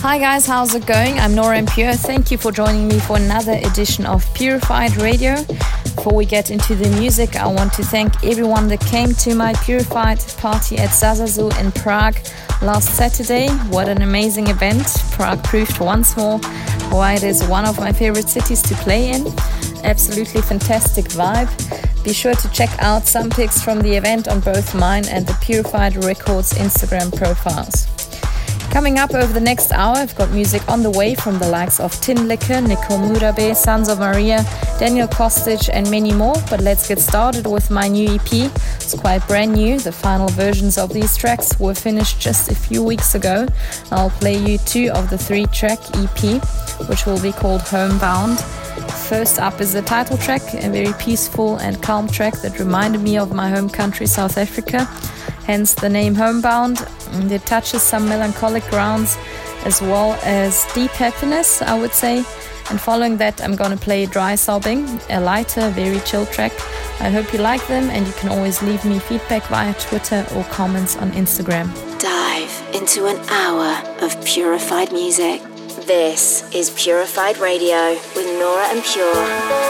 Hi guys, how's it going? I'm Nora En Pure. Thank you for joining me for another edition of Purified Radio. Before we get into the music, I want to thank everyone that came to my Purified party at SaSaZu in Prague last Saturday. What an amazing event! Prague proved once more why it is one of my favorite cities to play in. Absolutely fantastic vibe. Be sure to check out some pics from the event on both mine and the Purified Records Instagram profiles. Coming up over the next hour, I've got music on the way from the likes of Tinlicker, Nicole Murabe, Sons of Maria, Daniel Kostic, and many more. But let's get started with my new EP. It's quite brand new. The final versions of these tracks were finished just a few weeks ago. I'll play you two of the three track EP, which will be called Homebound. First up is the title track, a very peaceful and calm track that reminded me of my home country, South Africa. Hence the name Homebound. It touches some melancholic grounds as well as deep happiness, I would say. And following that, I'm gonna play Dry Sobbing, a lighter, very chill track. I hope you like them, and you can always leave me feedback via Twitter or comments on Instagram. Dive into an hour of purified music. This is Purified Radio with Nora En Pure.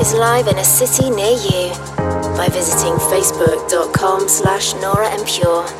Is live in a city near you by visiting facebook.com slash Nora En Pure.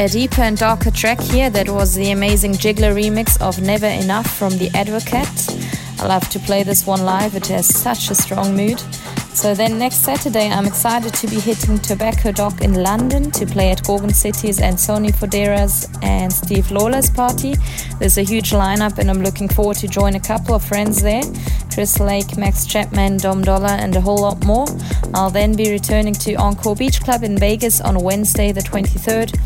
A deeper and darker track here that was the amazing Jiggler remix of Never Enough from The Advocate. I love to play this one live, it has such a strong mood. So then next Saturday, I'm excited to be hitting Tobacco Dock in London to play at Gorgon City's and Sonny Fodera's and Steve Lawler's party. There's a huge lineup and I'm looking forward to join a couple of friends there. Chris Lake, Max Chapman, Dom Dolla and a whole lot more. I'll then be returning to Encore Beach Club in Vegas on Wednesday the 23rd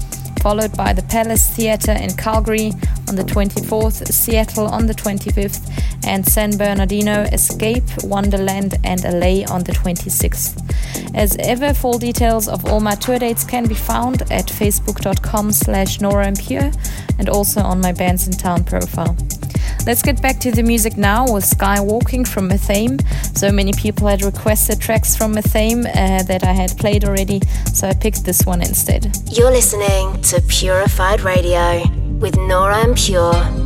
followed by the Palace Theatre in Calgary on the 24th, Seattle on the 25th, and San Bernardino, Escape, Wonderland, and LA on the 26th. As ever, full details of all my tour dates can be found at facebook.com slash Nora and also on my Bandsintown profile. Let's get back to the music now with Skywalking from Mathame. So many people had requested tracks from Mathame uh, that I had played already, so I picked this one instead. You're listening to Purified Radio with Nora En Pure.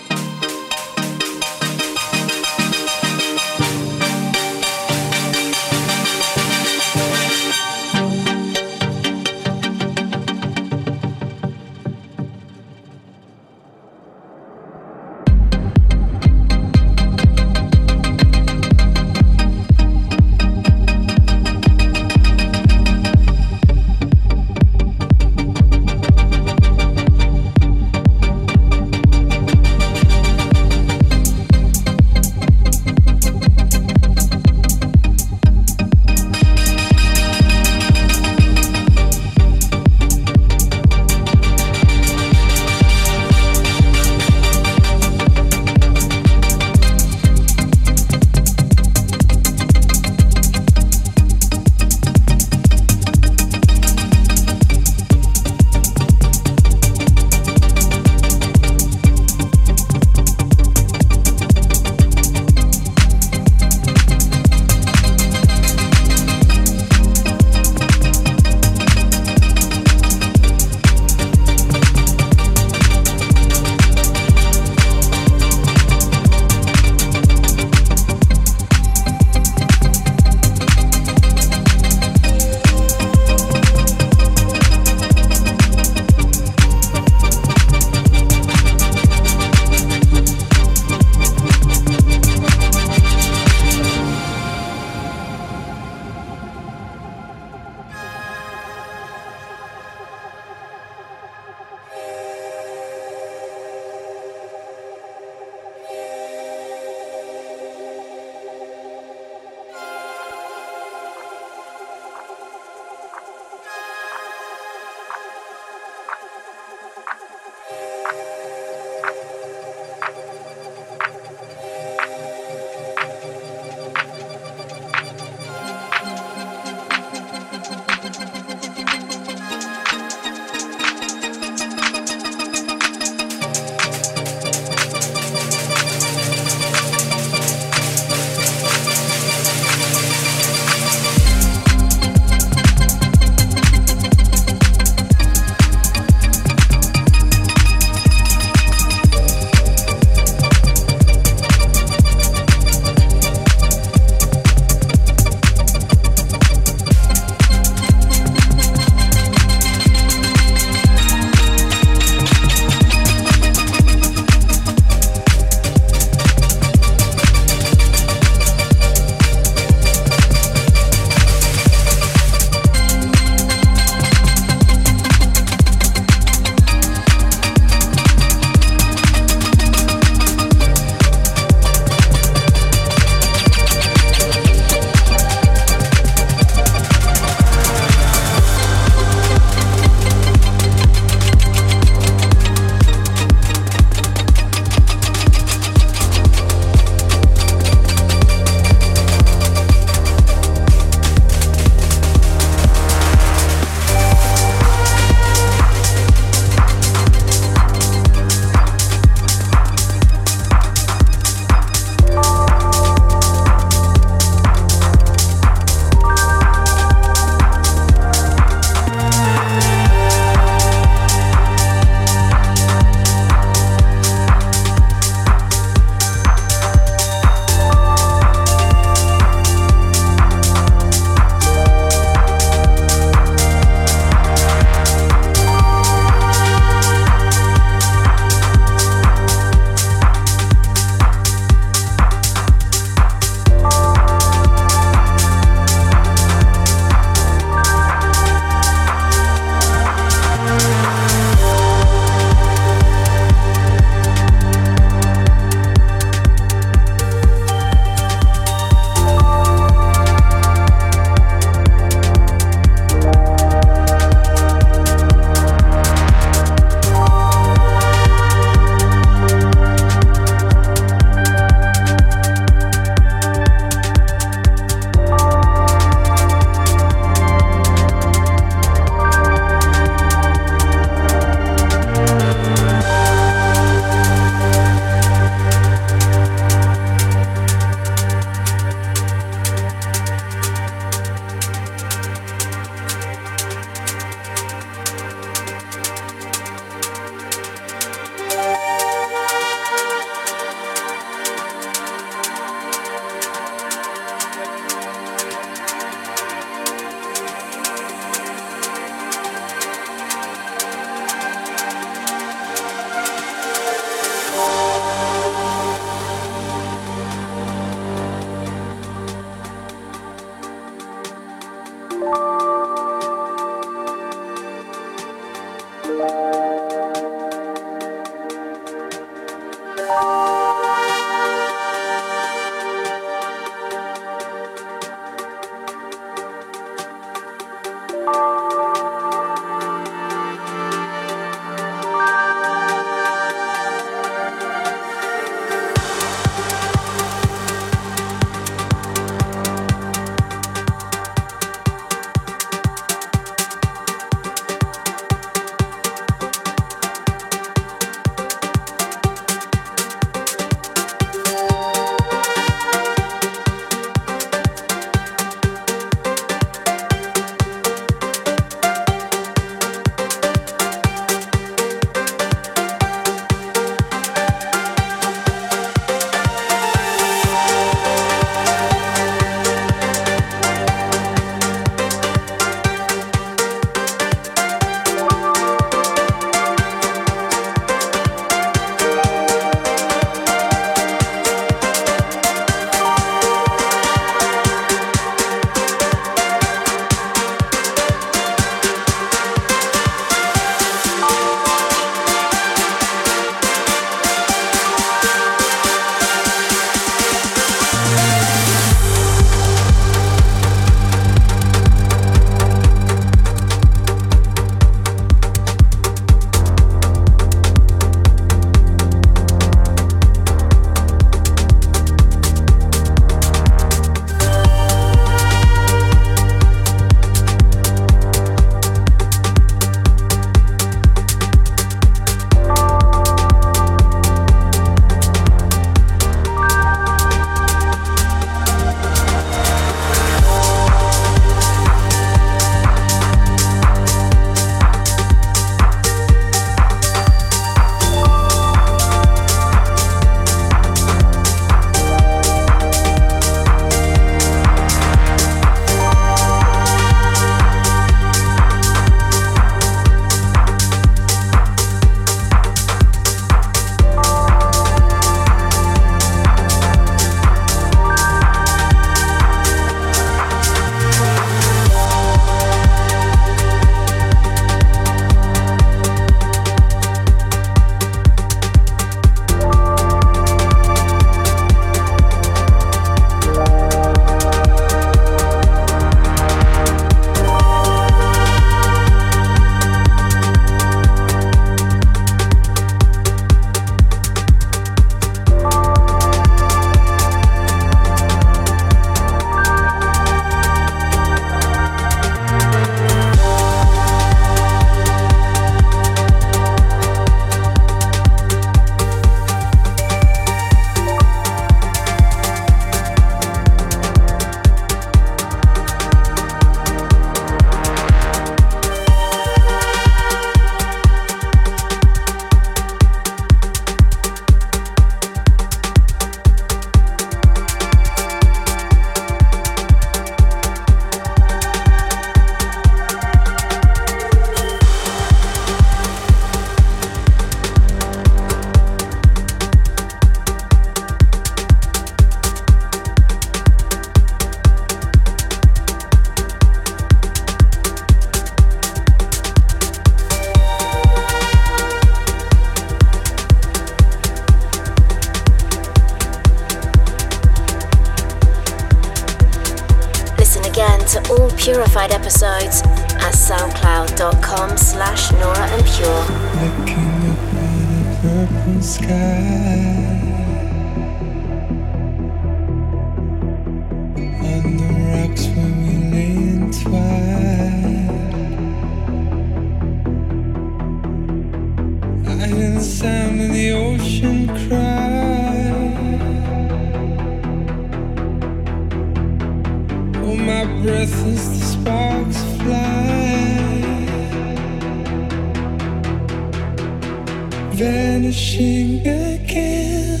vanishing again.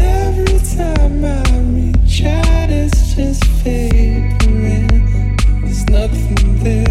Every time I reach out, it's just vapor. There's nothing there.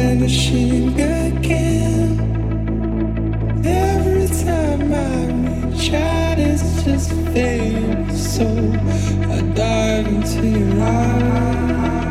vanishing again. Every time I reach out, it's just fading. So I dive into your eyes.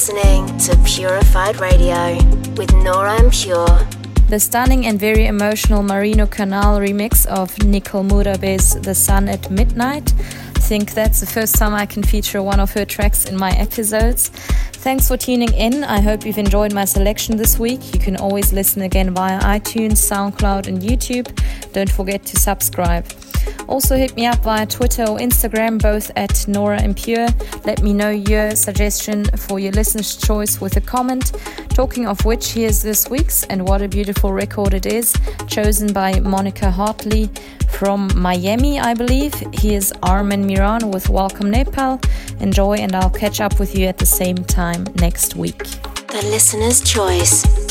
Listening to Purified Radio with Nora En Pure. The stunning and very emotional Marino Canal remix of Nicole Moudaber's The Sun at Midnight. I think that's the first time I can feature one of her tracks in my episodes. Thanks for tuning in. I hope you've enjoyed my selection this week. You can always listen again via iTunes, SoundCloud, and YouTube. Don't forget to subscribe. Also, hit me up via Twitter or Instagram, both at Nora En Pure. Let me know your suggestion for your listener's choice with a comment. Talking of which, here's this week's, and what a beautiful record it is, chosen by Monica Hartley from Miami, I believe. Here's Armen Miran with Welcome Nepal. Enjoy, and I'll catch up with you at the same time next week. The listener's choice.